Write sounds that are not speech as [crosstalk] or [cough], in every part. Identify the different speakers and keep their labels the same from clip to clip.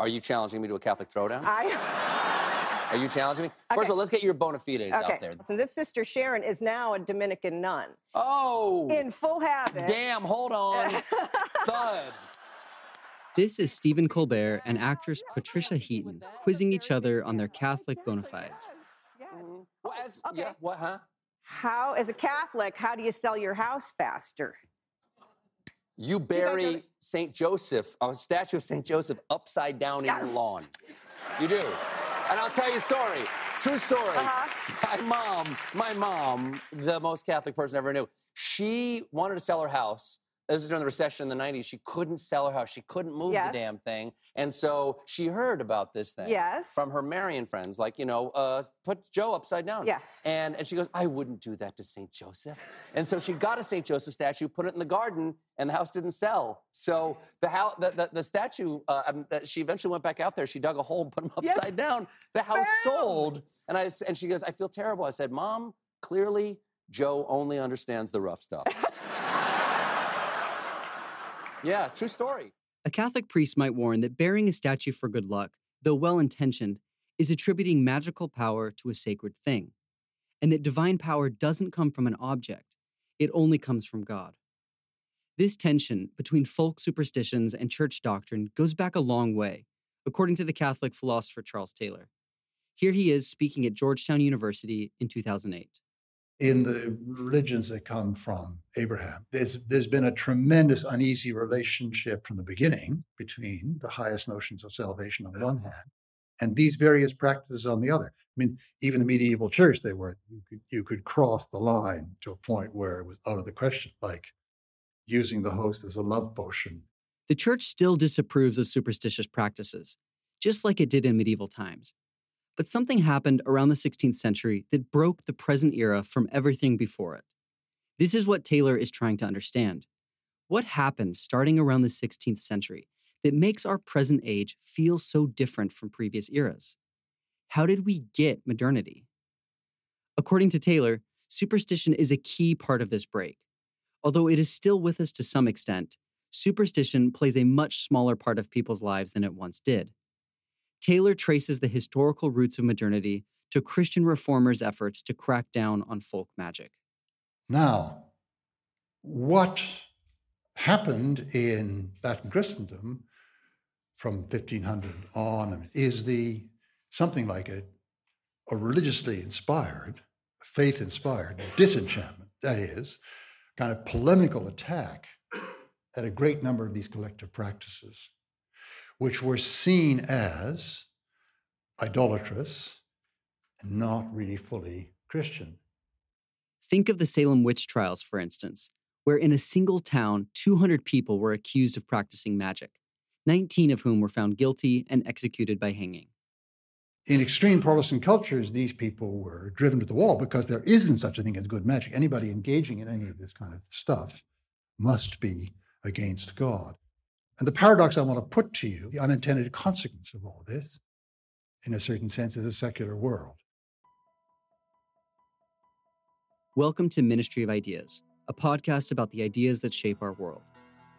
Speaker 1: Are you challenging me to a Catholic throwdown?
Speaker 2: I.
Speaker 1: Are you challenging me? [laughs] First
Speaker 2: Okay.
Speaker 1: of all, let's get your bona fides
Speaker 2: Okay.
Speaker 1: out there.
Speaker 2: So this sister Sharon is now a Dominican nun
Speaker 1: Oh,
Speaker 2: in full habit.
Speaker 1: damn! Hold on, [laughs] thud.
Speaker 3: This is Stephen Colbert and actress Patricia Heaton quizzing each other on their Catholic bona fides.
Speaker 2: Yes.
Speaker 1: Well, as-
Speaker 2: okay.
Speaker 1: Yeah. What? Huh?
Speaker 2: How, as a Catholic, how do you sell your house faster?
Speaker 1: You bury
Speaker 2: are-
Speaker 1: Saint Joseph, a statue of Saint Joseph, upside down in your lawn. You do. And I'll tell you a story. True story.
Speaker 2: Uh-huh.
Speaker 1: My mom, my mom, the most Catholic person I ever knew, she wanted to sell her house. This was during the recession in the 90s. She couldn't sell her house. She couldn't move
Speaker 2: Yes.
Speaker 1: the damn thing. And so she heard about this thing
Speaker 2: Yes.
Speaker 1: from her Marian friends, like, you know, uh, put Joe upside down.
Speaker 2: Yeah.
Speaker 1: And, and she goes, I wouldn't do that to St. Joseph. And so she got a St. Joseph statue, put it in the garden, and the house didn't sell. So the, house, the, the, the statue, uh, um, she eventually went back out there. She dug a hole and put them
Speaker 2: Yes.
Speaker 1: upside down. The house
Speaker 2: Bam!
Speaker 1: sold. And, I, and she goes, I feel terrible. I said, Mom, clearly Joe only understands the rough stuff. Yeah, true story.
Speaker 3: A Catholic priest might warn that burying a statue for good luck, though well intentioned, is attributing magical power to a sacred thing, and that divine power doesn't come from an object, it only comes from God. This tension between folk superstitions and church doctrine goes back a long way, according to the Catholic philosopher Charles Taylor. Here he is speaking at Georgetown University in 2008.
Speaker 4: In the religions that come from Abraham. There's there's been a tremendous uneasy relationship from the beginning between the highest notions of salvation on one hand and these various practices on the other. I mean, even the medieval church, they were you could you could cross the line to a point where it was out of the question, like using the host as a love potion.
Speaker 3: The church still disapproves of superstitious practices, just like it did in medieval times. But something happened around the 16th century that broke the present era from everything before it. This is what Taylor is trying to understand. What happened starting around the 16th century that makes our present age feel so different from previous eras? How did we get modernity? According to Taylor, superstition is a key part of this break. Although it is still with us to some extent, superstition plays a much smaller part of people's lives than it once did. Taylor traces the historical roots of modernity to Christian reformers' efforts to crack down on folk magic.
Speaker 4: Now, what happened in Latin Christendom from 1500 on is the something like a, a religiously inspired, faith inspired disenchantment. That is, kind of polemical attack at a great number of these collective practices, which were seen as idolatrous and not really fully Christian.
Speaker 3: Think of the Salem witch trials, for instance, where in a single town, 200 people were accused of practicing magic, 19 of whom were found guilty and executed by hanging.
Speaker 4: in extreme Protestant cultures, these people were driven to the wall because there isn't such a thing as good magic. Anybody engaging in any of this kind of stuff must be against God. And the paradox I want to put to you, the unintended consequence of all this, in a certain sense, is a secular world.
Speaker 3: Welcome to Ministry of Ideas, a podcast about the ideas that shape our world.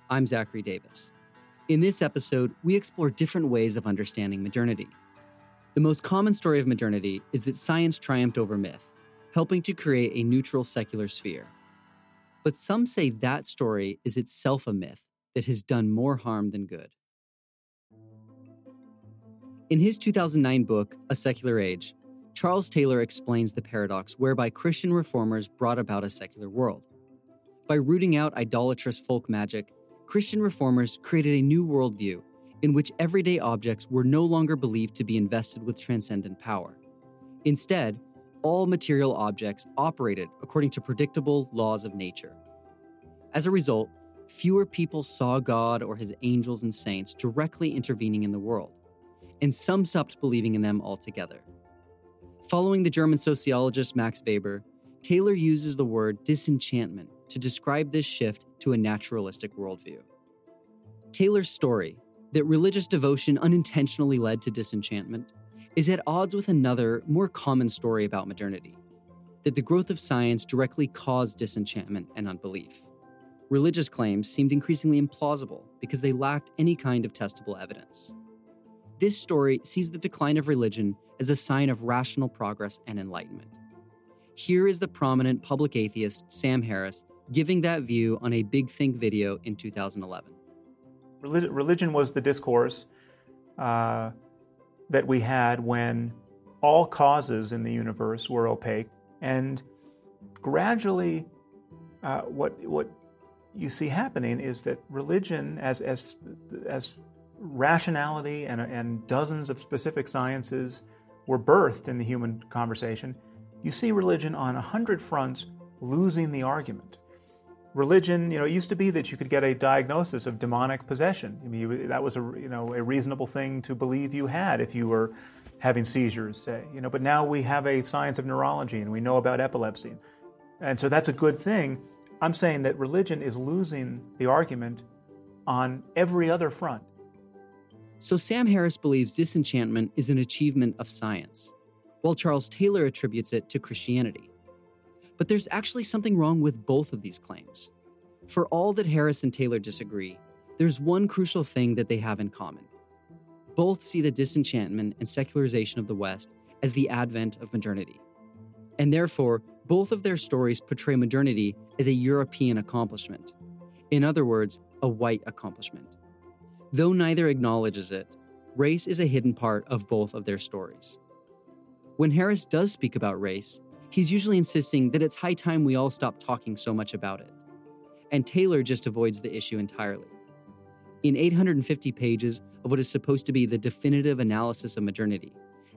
Speaker 3: I'm Zachary Davis. In this episode, we explore different ways of understanding modernity. The most common story of modernity is that science triumphed over myth, helping to create a neutral secular sphere. But some say that story is itself a myth that has done more harm than good. In his 2009 book, A Secular Age, Charles Taylor explains the paradox whereby Christian reformers brought about a secular world. By rooting out idolatrous folk magic, Christian reformers created a new worldview in which everyday objects were no longer believed to be invested with transcendent power. Instead, all material objects operated according to predictable laws of nature. As a result, fewer people saw God or his angels and saints directly intervening in the world. and some stopped believing in them altogether. Following the German sociologist Max Weber, Taylor uses the word disenchantment to describe this shift to a naturalistic worldview. Taylor's story, that religious devotion unintentionally led to disenchantment, is at odds with another, more common story about modernity that the growth of science directly caused disenchantment and unbelief. Religious claims seemed increasingly implausible because they lacked any kind of testable evidence. This story sees the decline of religion as a sign of rational progress and enlightenment. Here is the prominent public atheist Sam Harris giving that view on a Big Think video in 2011.
Speaker 5: Religion was the discourse uh, that we had when all causes in the universe were opaque, and gradually, uh, what what you see happening is that religion, as as as rationality and, and dozens of specific sciences were birthed in the human conversation, you see religion on a hundred fronts losing the argument. Religion, you know, it used to be that you could get a diagnosis of demonic possession. I mean, that was a you know a reasonable thing to believe you had if you were having seizures, say. You know, but now we have a science of neurology and we know about epilepsy, and so that's a good thing. I'm saying that religion is losing the argument on every other front.
Speaker 3: So Sam Harris believes disenchantment is an achievement of science, while Charles Taylor attributes it to Christianity. But there's actually something wrong with both of these claims. For all that Harris and Taylor disagree, there's one crucial thing that they have in common. Both see the disenchantment and secularization of the West as the advent of modernity. And therefore, both of their stories portray modernity as a European accomplishment. In other words, a white accomplishment. Though neither acknowledges it, race is a hidden part of both of their stories. When Harris does speak about race, he's usually insisting that it's high time we all stop talking so much about it. And Taylor just avoids the issue entirely. In 850 pages of what is supposed to be the definitive analysis of modernity,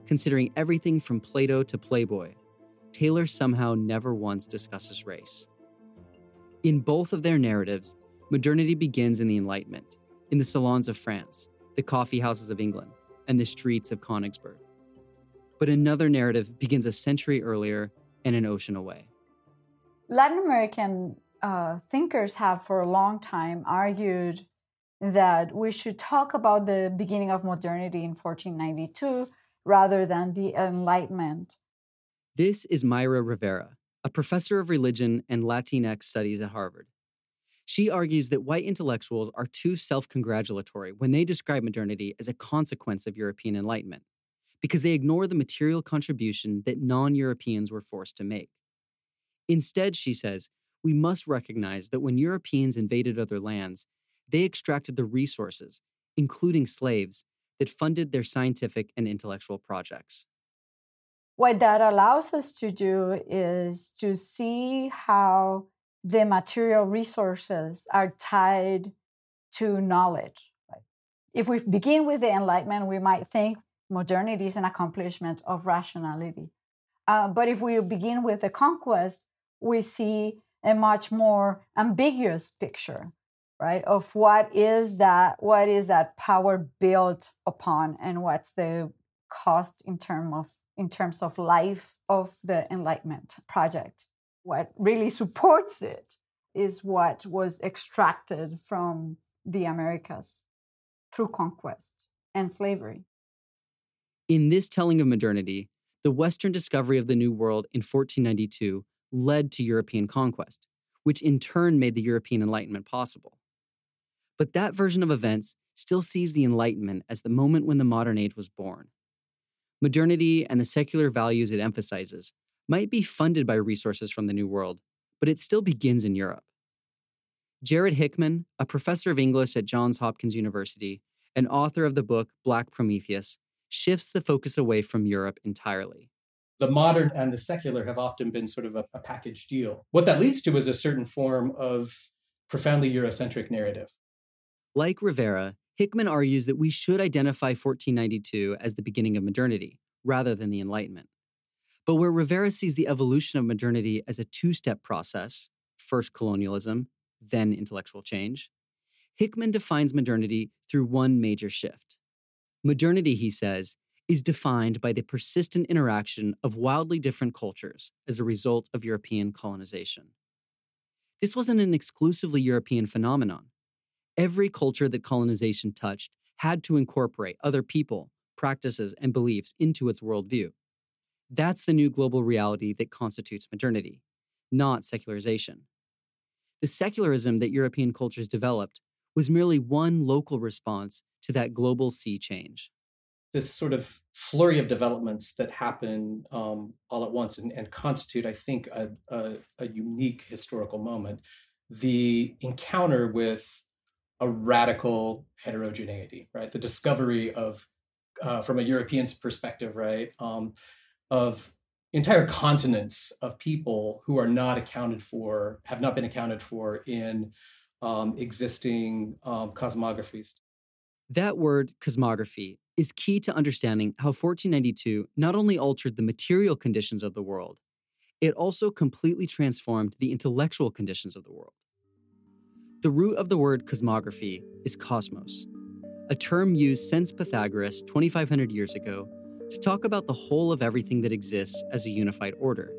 Speaker 3: considering everything from Plato to Playboy, Taylor somehow never once discusses race. In both of their narratives, modernity begins in the Enlightenment in the salons of France, the coffee houses of England, and the streets of Königsberg. But another narrative begins a century earlier and an ocean away.
Speaker 6: Latin American uh, thinkers have for a long time argued that we should talk about the beginning of modernity in 1492 rather than the Enlightenment.
Speaker 3: This is Mayra Rivera, a professor of religion and Latinx studies at Harvard. She argues that white intellectuals are too self congratulatory when they describe modernity as a consequence of European Enlightenment, because they ignore the material contribution that non Europeans were forced to make. Instead, she says, we must recognize that when Europeans invaded other lands, they extracted the resources, including slaves, that funded their scientific and intellectual projects.
Speaker 6: What that allows us to do is to see how the material resources are tied to knowledge. If we begin with the Enlightenment, we might think modernity is an accomplishment of rationality. Uh, but if we begin with the conquest, we see a much more ambiguous picture, right, of what is that what is that power built upon, and what's the cost in term of in terms of life of the Enlightenment project what really [laughs] supports it is what was extracted from the Americas through conquest and slavery.
Speaker 3: In this telling of modernity, the Western discovery of the New World in 1492 led to European conquest, which in turn made the European Enlightenment possible. But that version of events still sees the Enlightenment as the moment when the modern age was born. Modernity and the secular values it emphasizes might be funded by resources from the New World, but it still begins in Europe. Jared Hickman, a professor of English at Johns Hopkins University and author of the book Black Prometheus, shifts the focus away from Europe entirely.
Speaker 7: The modern and the secular have often been sort of a, a package deal. What that leads to is a certain form of profoundly Eurocentric narrative.
Speaker 3: Like Rivera, Hickman argues that we should identify 1492 as the beginning of modernity rather than the Enlightenment. But where Rivera sees the evolution of modernity as a two step process first colonialism, then intellectual change Hickman defines modernity through one major shift Modernity, he says, is defined by the persistent interaction of wildly different cultures as a result of European colonization. This wasn't an exclusively European phenomenon. Every culture that colonization touched had to incorporate other people, practices, and beliefs into its worldview. That's the new global reality that constitutes modernity, not secularization. The secularism that European cultures developed was merely one local response to that global sea change.
Speaker 7: This sort of flurry of developments that happen um, all at once and, and constitute, I think, a, a, a unique historical moment. The encounter with a radical heterogeneity, right? The discovery of, uh, from a European's perspective, right, um, of entire continents of people who are not accounted for, have not been accounted for in um, existing um, cosmographies.
Speaker 3: That word, cosmography, is key to understanding how 1492 not only altered the material conditions of the world, it also completely transformed the intellectual conditions of the world. The root of the word cosmography is cosmos, a term used since Pythagoras 2,500 years ago to talk about the whole of everything that exists as a unified order.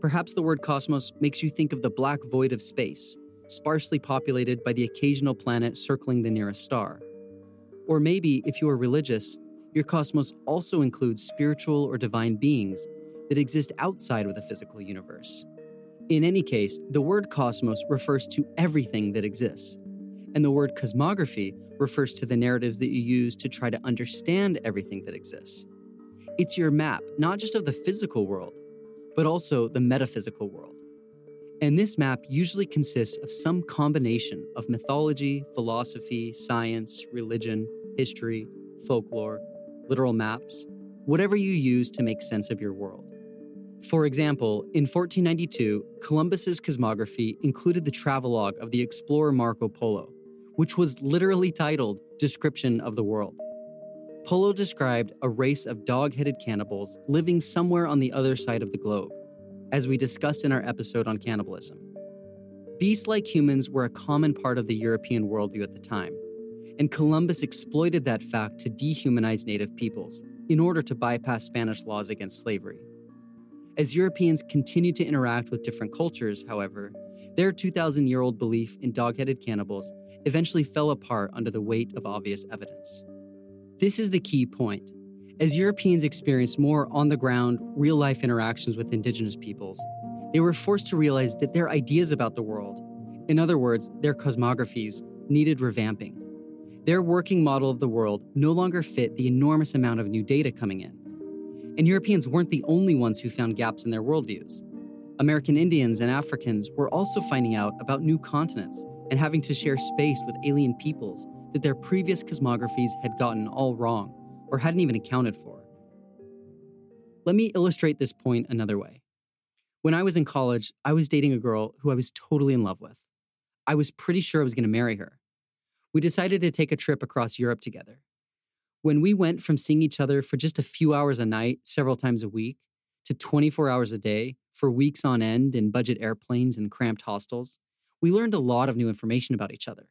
Speaker 3: Perhaps the word cosmos makes you think of the black void of space, sparsely populated by the occasional planet circling the nearest star. Or maybe, if you are religious, your cosmos also includes spiritual or divine beings that exist outside of the physical universe. In any case, the word cosmos refers to everything that exists, and the word cosmography refers to the narratives that you use to try to understand everything that exists. It's your map, not just of the physical world, but also the metaphysical world. And this map usually consists of some combination of mythology, philosophy, science, religion, history, folklore, literal maps, whatever you use to make sense of your world. For example, in 1492, Columbus's cosmography included the travelogue of the explorer Marco Polo, which was literally titled Description of the World. Polo described a race of dog headed cannibals living somewhere on the other side of the globe, as we discussed in our episode on cannibalism. Beasts like humans were a common part of the European worldview at the time, and Columbus exploited that fact to dehumanize native peoples in order to bypass Spanish laws against slavery. As Europeans continued to interact with different cultures, however, their 2,000 year old belief in dog headed cannibals eventually fell apart under the weight of obvious evidence. This is the key point. As Europeans experienced more on the ground, real life interactions with indigenous peoples, they were forced to realize that their ideas about the world, in other words, their cosmographies, needed revamping. Their working model of the world no longer fit the enormous amount of new data coming in. And Europeans weren't the only ones who found gaps in their worldviews. American Indians and Africans were also finding out about new continents and having to share space with alien peoples that their previous cosmographies had gotten all wrong or hadn't even accounted for. Let me illustrate this point another way. When I was in college, I was dating a girl who I was totally in love with. I was pretty sure I was going to marry her. We decided to take a trip across Europe together. When we went from seeing each other for just a few hours a night, several times a week, to 24 hours a day for weeks on end in budget airplanes and cramped hostels, we learned a lot of new information about each other.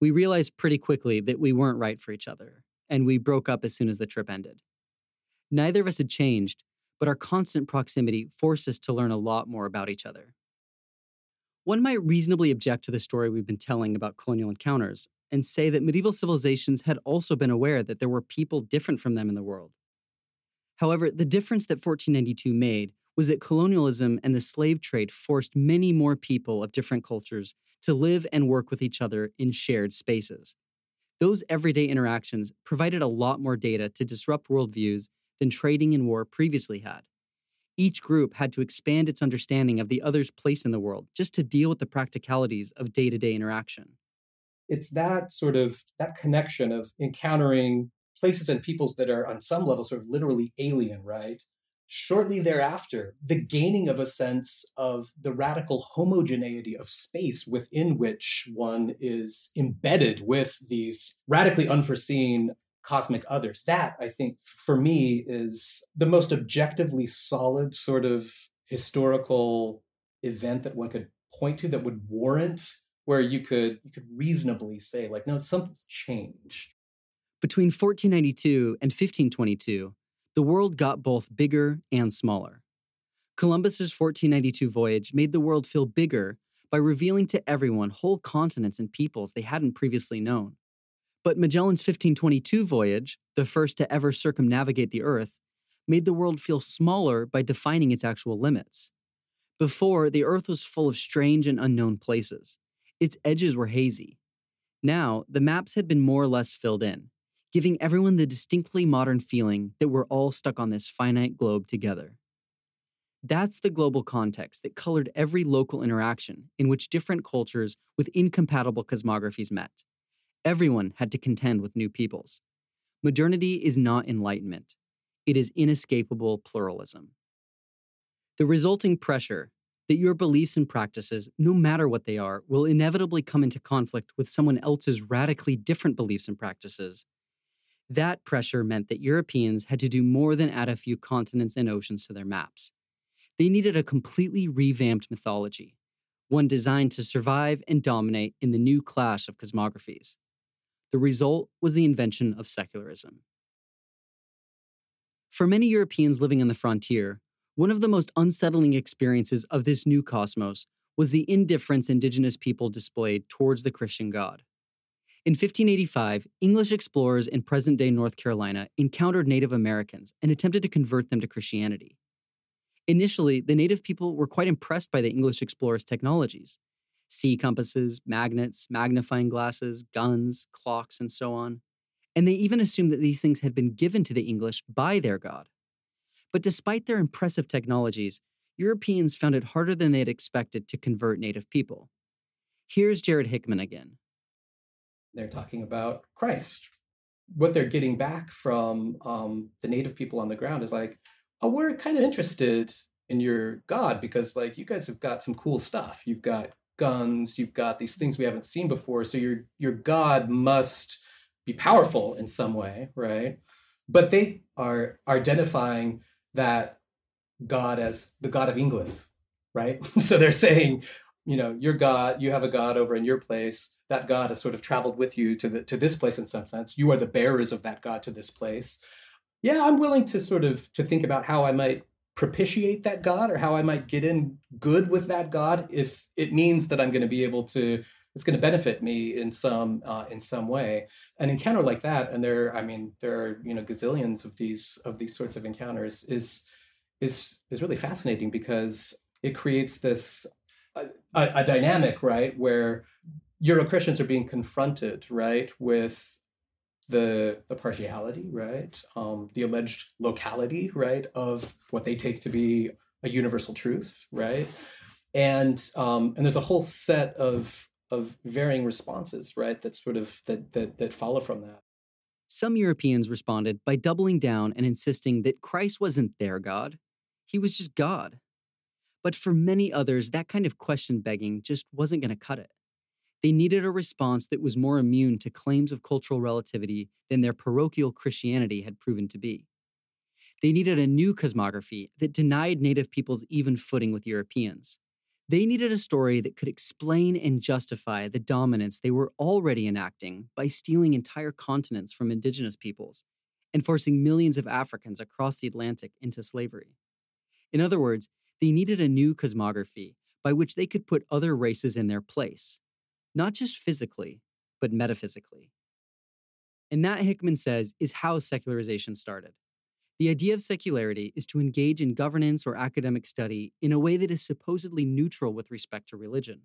Speaker 3: We realized pretty quickly that we weren't right for each other, and we broke up as soon as the trip ended. Neither of us had changed, but our constant proximity forced us to learn a lot more about each other. One might reasonably object to the story we've been telling about colonial encounters and say that medieval civilizations had also been aware that there were people different from them in the world. However, the difference that 1492 made was that colonialism and the slave trade forced many more people of different cultures to live and work with each other in shared spaces. Those everyday interactions provided a lot more data to disrupt worldviews than trading and war previously had. Each group had to expand its understanding of the other's place in the world just to deal with the practicalities of day to day interaction.
Speaker 7: It's that sort of that connection of encountering places and peoples that are on some level sort of literally alien, right? shortly thereafter, the gaining of a sense of the radical homogeneity of space within which one is embedded with these radically unforeseen cosmic others. That, I think, for me, is the most objectively solid sort of historical event that one could point to that would warrant where you could you could reasonably say like no something's changed
Speaker 3: Between 1492 and 1522, the world got both bigger and smaller. Columbus's 1492 voyage made the world feel bigger by revealing to everyone whole continents and peoples they hadn't previously known. But Magellan's 1522 voyage, the first to ever circumnavigate the Earth, made the world feel smaller by defining its actual limits. Before, the Earth was full of strange and unknown places. Its edges were hazy. Now, the maps had been more or less filled in, giving everyone the distinctly modern feeling that we're all stuck on this finite globe together. That's the global context that colored every local interaction in which different cultures with incompatible cosmographies met. Everyone had to contend with new peoples. Modernity is not enlightenment, it is inescapable pluralism. The resulting pressure that your beliefs and practices, no matter what they are, will inevitably come into conflict with someone else's radically different beliefs and practices. That pressure meant that Europeans had to do more than add a few continents and oceans to their maps. They needed a completely revamped mythology, one designed to survive and dominate in the new clash of cosmographies. The result was the invention of secularism. For many Europeans living on the frontier, one of the most unsettling experiences of this new cosmos was the indifference indigenous people displayed towards the Christian God. In 1585, English explorers in present day North Carolina encountered Native Americans and attempted to convert them to Christianity. Initially, the native people were quite impressed by the English explorers' technologies sea compasses, magnets, magnifying glasses, guns, clocks, and so on. And they even assumed that these things had been given to the English by their God. But despite their impressive technologies, Europeans found it harder than they had expected to convert native people. Here's Jared Hickman again.
Speaker 7: They're talking about Christ. What they're getting back from um, the native people on the ground is like, oh, we're kind of interested in your God because, like, you guys have got some cool stuff. You've got guns, you've got these things we haven't seen before. So your your God must be powerful in some way, right? But they are identifying that God as the God of England, right? [laughs] so they're saying, you know, your God, you have a God over in your place. That God has sort of traveled with you to the to this place in some sense. You are the bearers of that God to this place. Yeah, I'm willing to sort of to think about how I might propitiate that God or how I might get in good with that God if it means that I'm going to be able to it's going to benefit me in some uh, in some way. An encounter like that, and there, I mean, there are you know gazillions of these of these sorts of encounters is is is really fascinating because it creates this a, a dynamic right where Euro Christians are being confronted right with the the partiality right um, the alleged locality right of what they take to be a universal truth right and um, and there's a whole set of of varying responses, right? That sort of that that that follow from that.
Speaker 3: Some Europeans responded by doubling down and insisting that Christ wasn't their God. He was just God. But for many others, that kind of question begging just wasn't going to cut it. They needed a response that was more immune to claims of cultural relativity than their parochial Christianity had proven to be. They needed a new cosmography that denied native peoples even footing with Europeans. They needed a story that could explain and justify the dominance they were already enacting by stealing entire continents from indigenous peoples and forcing millions of Africans across the Atlantic into slavery. In other words, they needed a new cosmography by which they could put other races in their place, not just physically, but metaphysically. And that, Hickman says, is how secularization started. The idea of secularity is to engage in governance or academic study in a way that is supposedly neutral with respect to religion.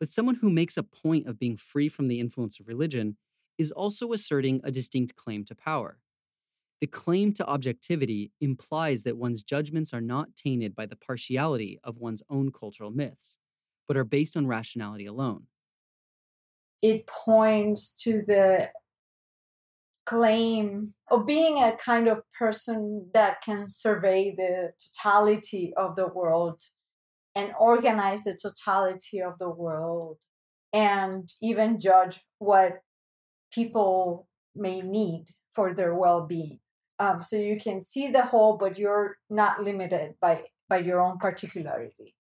Speaker 3: But someone who makes a point of being free from the influence of religion is also asserting a distinct claim to power. The claim to objectivity implies that one's judgments are not tainted by the partiality of one's own cultural myths, but are based on rationality alone.
Speaker 6: It points to the claim of being a kind of person that can survey the totality of the world and organize the totality of the world and even judge what people may need for their well-being. Um, so you can see the whole but you're not limited by by your own particularity.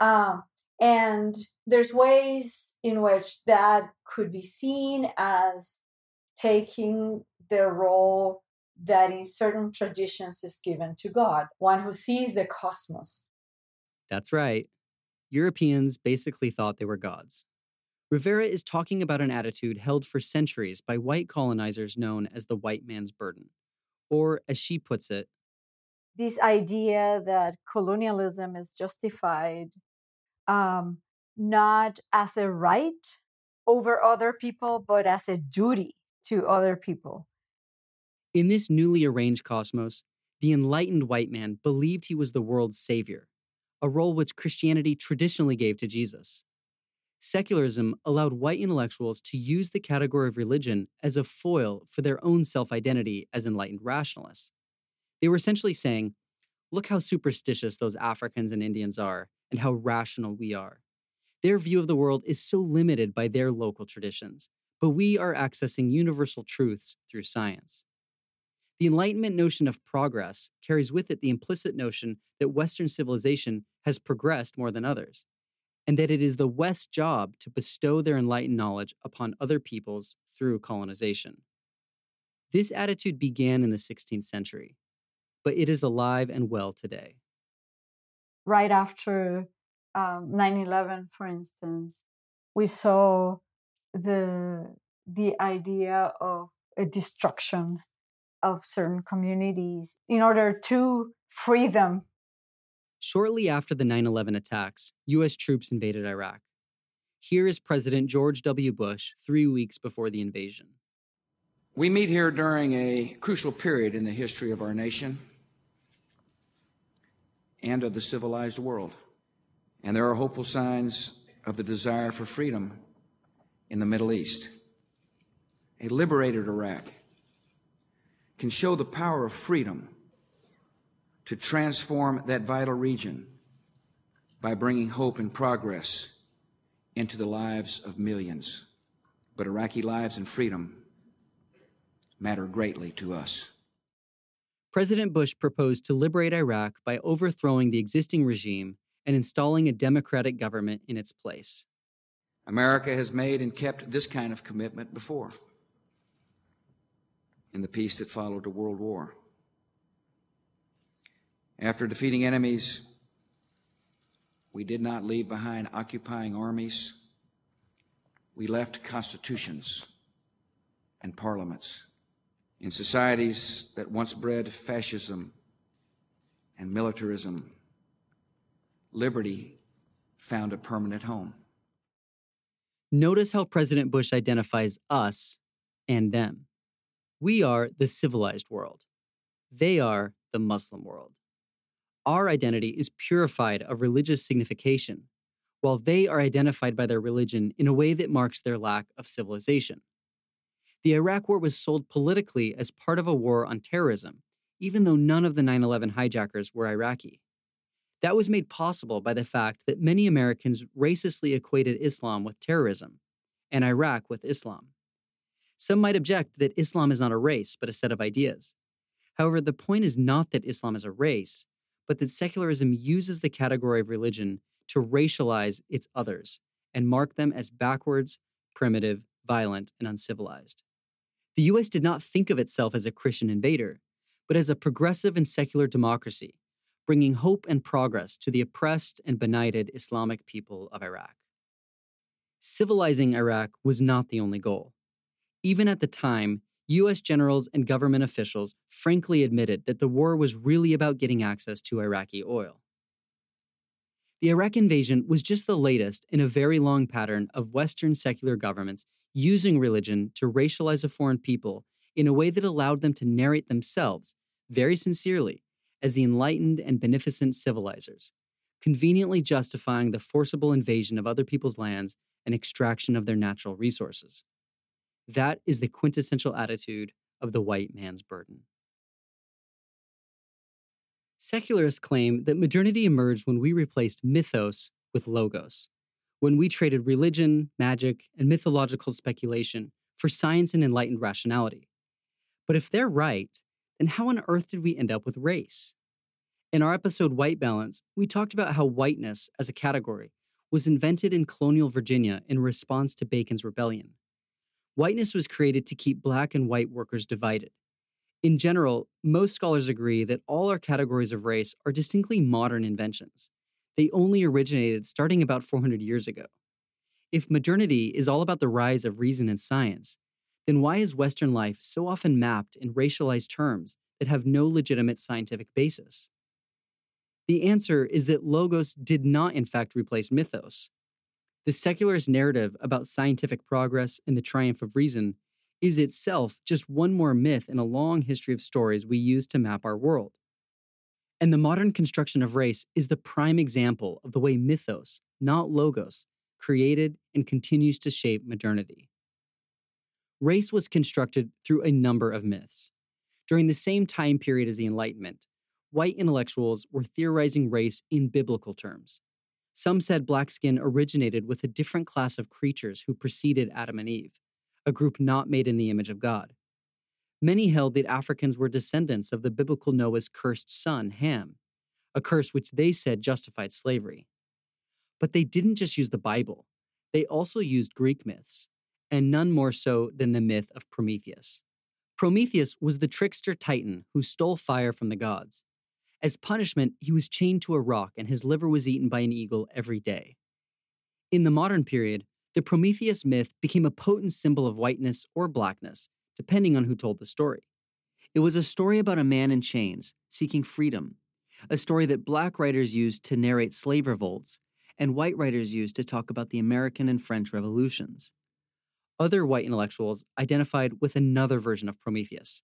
Speaker 6: Um, and there's ways in which that could be seen as taking the role that in certain traditions is given to God, one who sees the cosmos.
Speaker 3: That's right. Europeans basically thought they were gods. Rivera is talking about an attitude held for centuries by white colonizers known as the white man's burden. Or, as she puts it,
Speaker 6: this idea that colonialism is justified um, not as a right over other people, but as a duty to other people.
Speaker 3: In this newly arranged cosmos, the enlightened white man believed he was the world's savior, a role which Christianity traditionally gave to Jesus. Secularism allowed white intellectuals to use the category of religion as a foil for their own self identity as enlightened rationalists. They were essentially saying, look how superstitious those Africans and Indians are, and how rational we are. Their view of the world is so limited by their local traditions, but we are accessing universal truths through science. The Enlightenment notion of progress carries with it the implicit notion that Western civilization has progressed more than others, and that it is the West's job to bestow their enlightened knowledge upon other peoples through colonization. This attitude began in the 16th century, but it is alive and well today.
Speaker 6: Right after um, 9/11, for instance, we saw the the idea of a destruction of certain communities in order to free them.
Speaker 3: Shortly after the 9 11 attacks, U.S. troops invaded Iraq. Here is President George W. Bush three weeks before the invasion.
Speaker 8: We meet here during a crucial period in the history of our nation and of the civilized world. And there are hopeful signs of the desire for freedom in the Middle East. A liberated Iraq can show the power of freedom to transform that vital region by bringing hope and progress into the lives of millions. But Iraqi lives and freedom matter greatly to us.
Speaker 3: President Bush proposed to liberate Iraq by overthrowing the existing regime and installing a democratic government in its place.
Speaker 8: America has made and kept this kind of commitment before in the peace that followed the World War. After defeating enemies, we did not leave behind occupying armies. We left constitutions and parliaments in societies that once bred fascism and militarism, liberty found a permanent home.
Speaker 3: Notice how President Bush identifies us and them. We are the civilized world. They are the Muslim world. Our identity is purified of religious signification, while they are identified by their religion in a way that marks their lack of civilization. The Iraq War was sold politically as part of a war on terrorism, even though none of the 9 11 hijackers were Iraqi. That was made possible by the fact that many Americans racistly equated Islam with terrorism and Iraq with Islam. Some might object that Islam is not a race, but a set of ideas. However, the point is not that Islam is a race, but that secularism uses the category of religion to racialize its others and mark them as backwards, primitive, violent, and uncivilized. The US did not think of itself as a Christian invader, but as a progressive and secular democracy, bringing hope and progress to the oppressed and benighted Islamic people of Iraq. Civilizing Iraq was not the only goal. Even at the time, US generals and government officials frankly admitted that the war was really about getting access to Iraqi oil. The Iraq invasion was just the latest in a very long pattern of Western secular governments using religion to racialize a foreign people in a way that allowed them to narrate themselves, very sincerely, as the enlightened and beneficent civilizers, conveniently justifying the forcible invasion of other people's lands and extraction of their natural resources. That is the quintessential attitude of the white man's burden. Secularists claim that modernity emerged when we replaced mythos with logos when we traded religion, magic, and mythological speculation for science and enlightened rationality. But if they're right, then how on earth did we end up with race? In our episode White Balance, we talked about how whiteness as a category was invented in colonial Virginia in response to Bacon's rebellion. Whiteness was created to keep black and white workers divided. In general, most scholars agree that all our categories of race are distinctly modern inventions. They only originated starting about 400 years ago. If modernity is all about the rise of reason and science, then why is Western life so often mapped in racialized terms that have no legitimate scientific basis? The answer is that logos did not, in fact, replace mythos. The secularist narrative about scientific progress and the triumph of reason is itself just one more myth in a long history of stories we use to map our world. And the modern construction of race is the prime example of the way mythos, not logos, created and continues to shape modernity. Race was constructed through a number of myths. During the same time period as the Enlightenment, white intellectuals were theorizing race in biblical terms. Some said black skin originated with a different class of creatures who preceded Adam and Eve, a group not made in the image of God. Many held that Africans were descendants of the biblical Noah's cursed son, Ham, a curse which they said justified slavery. But they didn't just use the Bible, they also used Greek myths, and none more so than the myth of Prometheus. Prometheus was the trickster titan who stole fire from the gods. As punishment, he was chained to a rock and his liver was eaten by an eagle every day. In the modern period, the Prometheus myth became a potent symbol of whiteness or blackness, depending on who told the story. It was a story about a man in chains seeking freedom, a story that black writers used to narrate slave revolts, and white writers used to talk about the American and French revolutions. Other white intellectuals identified with another version of Prometheus,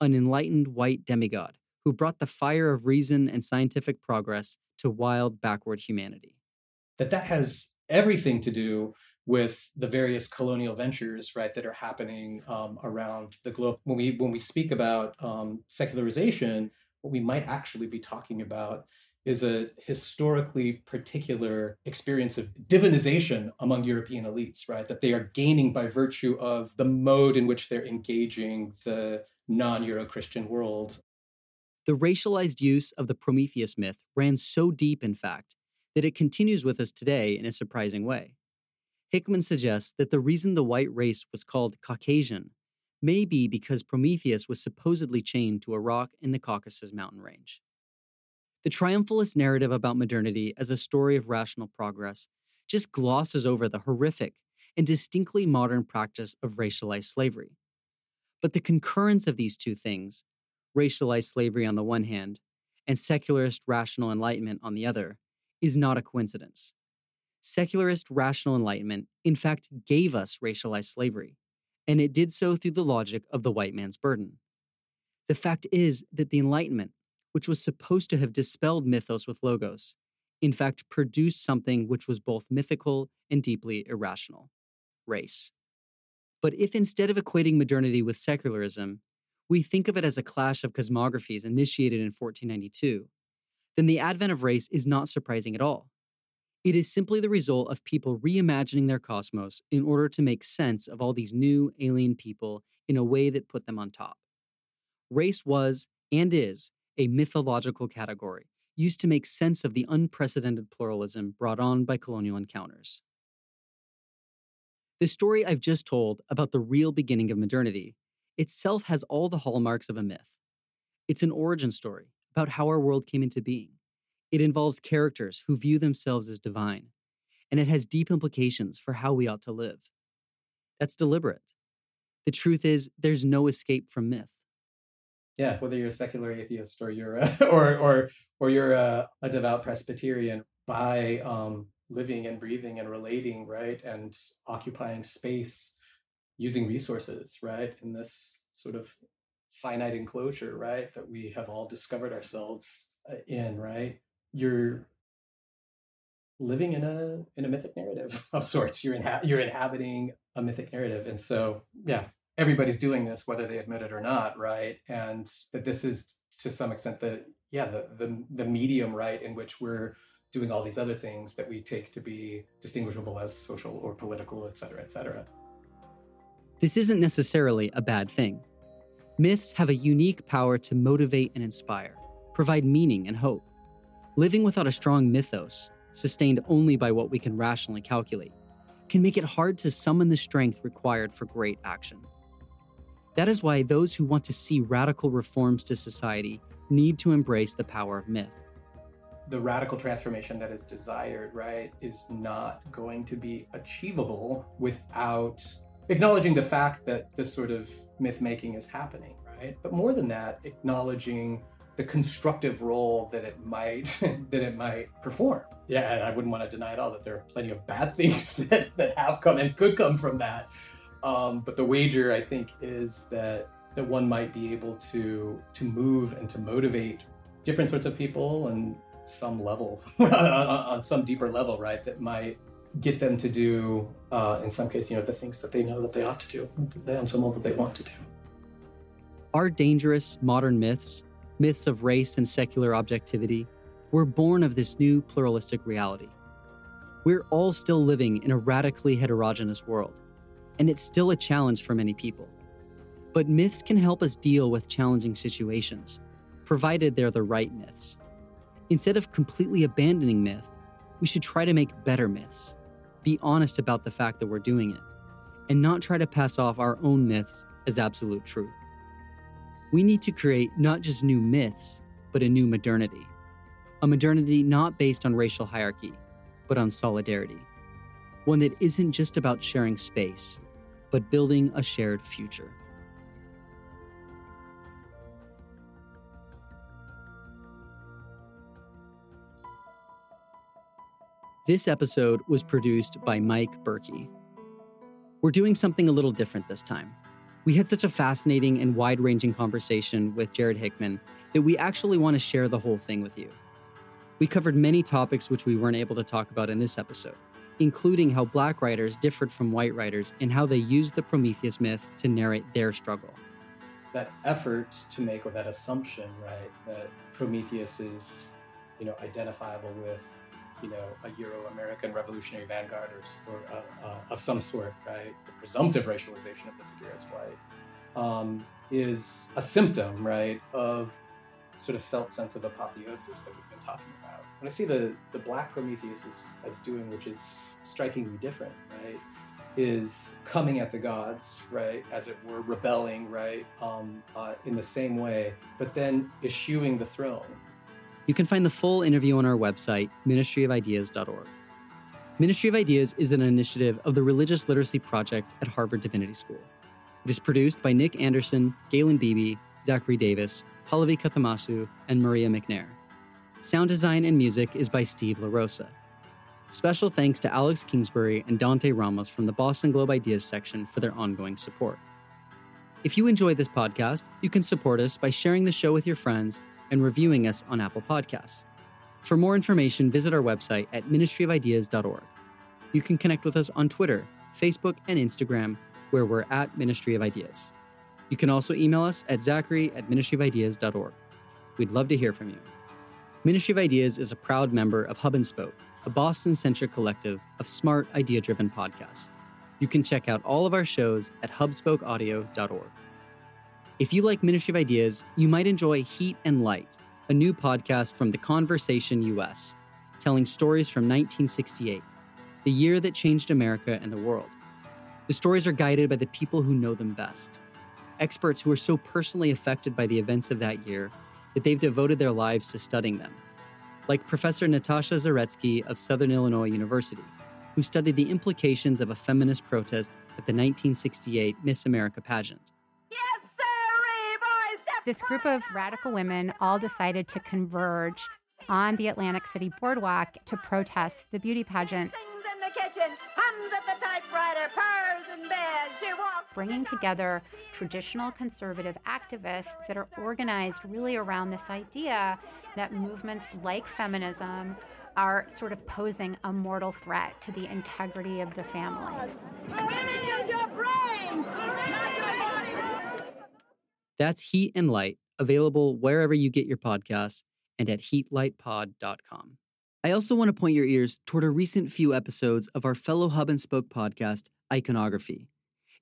Speaker 3: an enlightened white demigod who brought the fire of reason and scientific progress to wild, backward humanity.
Speaker 7: That that has everything to do with the various colonial ventures, right, that are happening um, around the globe. When we when we speak about um, secularization, what we might actually be talking about is a historically particular experience of divinization among European elites, right? That they are gaining by virtue of the mode in which they're engaging the non Euro Christian world.
Speaker 3: The racialized use of the Prometheus myth ran so deep, in fact, that it continues with us today in a surprising way. Hickman suggests that the reason the white race was called Caucasian may be because Prometheus was supposedly chained to a rock in the Caucasus mountain range. The triumphalist narrative about modernity as a story of rational progress just glosses over the horrific and distinctly modern practice of racialized slavery. But the concurrence of these two things, racialized slavery on the one hand, and secularist rational enlightenment on the other, is not a coincidence. Secularist rational enlightenment, in fact, gave us racialized slavery, and it did so through the logic of the white man's burden. The fact is that the Enlightenment, which was supposed to have dispelled mythos with logos, in fact produced something which was both mythical and deeply irrational race. But if instead of equating modernity with secularism, we think of it as a clash of cosmographies initiated in 1492, then the advent of race is not surprising at all. It is simply the result of people reimagining their cosmos in order to make sense of all these new alien people in a way that put them on top. Race was, and is, a mythological category used to make sense of the unprecedented pluralism brought on by colonial encounters. The story I've just told about the real beginning of modernity itself has all the hallmarks of a myth. It's an origin story about how our world came into being. It involves characters who view themselves as divine, and it has deep implications for how we ought to live. That's deliberate. The truth is, there's no escape from myth
Speaker 7: yeah, whether you're a secular atheist or you're a, [laughs] or or or you're a, a devout Presbyterian, by um, living and breathing and relating, right, and occupying space, using resources, right, in this sort of finite enclosure, right, that we have all discovered ourselves uh, in, right, you're living in a in a mythic narrative [laughs] of sorts. You're inha- you're inhabiting a mythic narrative, and so yeah, everybody's doing this whether they admit it or not right? And that this is to some extent the yeah the the, the medium right in which we're doing all these other things that we take to be distinguishable as social or political et cetera et cetera.
Speaker 3: This isn't necessarily a bad thing. Myths have a unique power to motivate and inspire provide meaning and hope. Living without a strong mythos sustained only by what we can rationally calculate can make it hard to summon the strength required for great action. That is why those who want to see radical reforms to society need to embrace the power of myth.
Speaker 7: The radical transformation that is desired, right, is not going to be achievable without acknowledging the fact that this sort of myth making is happening, right? But more than that, acknowledging the constructive role that it might [laughs] that it might perform. Yeah, and I wouldn't want to deny at all that there are plenty of bad [laughs] things that, that have come and could come from that. Um, but the wager, I think, is that that one might be able to to move and to motivate different sorts of people and some level [laughs] on, some deeper level, right? That might get them to do, uh, in some cases, you know, the things that they know that they ought to do, on some level they want to do.
Speaker 3: Our dangerous modern myths myths of race and secular objectivity, were born of this new pluralistic reality. We're all still living in a radically heterogeneous world, and it's still a challenge for many people. But myths can help us deal with challenging situations, provided they're the right myths. Instead of completely abandoning myth, we should try to make better myths, be honest about the fact that we're doing it, and not try to pass off our own myths as absolute truth. We need to create not just new myths, but a new modernity. A modernity not based on racial hierarchy, but on solidarity. One that isn't just about sharing space, but building a shared future. This episode was produced by Mike Berkey. We're doing something a little different this time. We had such a fascinating and wide ranging conversation with Jared Hickman that we actually want to share the whole thing with you. We covered many topics which we weren't able to talk about in this episode, including how black writers differed from white writers and how they used the Prometheus myth to narrate their struggle.
Speaker 7: That effort to make, or that assumption, right, that Prometheus is, you know, identifiable with you know, a Euro-American revolutionary vanguard or, or uh, uh, of some sort, right? The presumptive racialization of the figure as white um, is a symptom, right, of sort of felt sense of apotheosis that we've been talking about. When I see the the Black Prometheus as, as doing, which is strikingly different, right, is coming at the gods, right, as it were, rebelling, right, um, uh, in the same way, but then eschewing the throne,
Speaker 3: you can find the full interview on our website, ministryofideas.org. Ministry of Ideas is an initiative of the Religious Literacy Project at Harvard Divinity School. It is produced by Nick Anderson, Galen Beebe, Zachary Davis, Pallavi Kathamasu, and Maria McNair. Sound design and music is by Steve LaRosa. Special thanks to Alex Kingsbury and Dante Ramos from the Boston Globe Ideas section for their ongoing support. If you enjoy this podcast, you can support us by sharing the show with your friends and reviewing us on Apple Podcasts. For more information, visit our website at ministryofideas.org. You can connect with us on Twitter, Facebook, and Instagram, where we're at Ministry of Ideas. You can also email us at zachary at ministryofideas.org. We'd love to hear from you. Ministry of Ideas is a proud member of Hub and Spoke, a Boston centric collective of smart, idea driven podcasts. You can check out all of our shows at hubspokeaudio.org. If you like Ministry of Ideas, you might enjoy Heat and Light, a new podcast from The Conversation US, telling stories from 1968, the year that changed America and the world. The stories are guided by the people who know them best, experts who are so personally affected by the events of that year that they've devoted their lives to studying them, like Professor Natasha Zaretsky of Southern Illinois University, who studied the implications of a feminist protest at the 1968 Miss America pageant.
Speaker 9: This group of radical women all decided to converge on the Atlantic City boardwalk to protest the beauty pageant. Bringing together traditional conservative activists that are organized really around this idea that movements like feminism are sort of posing a mortal threat to the integrity of the family.
Speaker 3: That's Heat and Light, available wherever you get your podcasts and at heatlightpod.com. I also want to point your ears toward a recent few episodes of our fellow Hub and Spoke podcast, Iconography,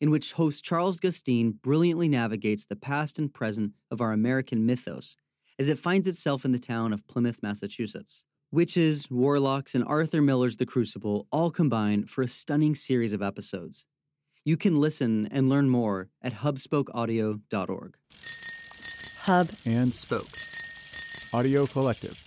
Speaker 3: in which host Charles Gustine brilliantly navigates the past and present of our American mythos as it finds itself in the town of Plymouth, Massachusetts. Witches, Warlocks, and Arthur Miller's The Crucible all combine for a stunning series of episodes. You can listen and learn more at hubspokeaudio.org.
Speaker 10: Hub
Speaker 11: and Spoke Audio Collective.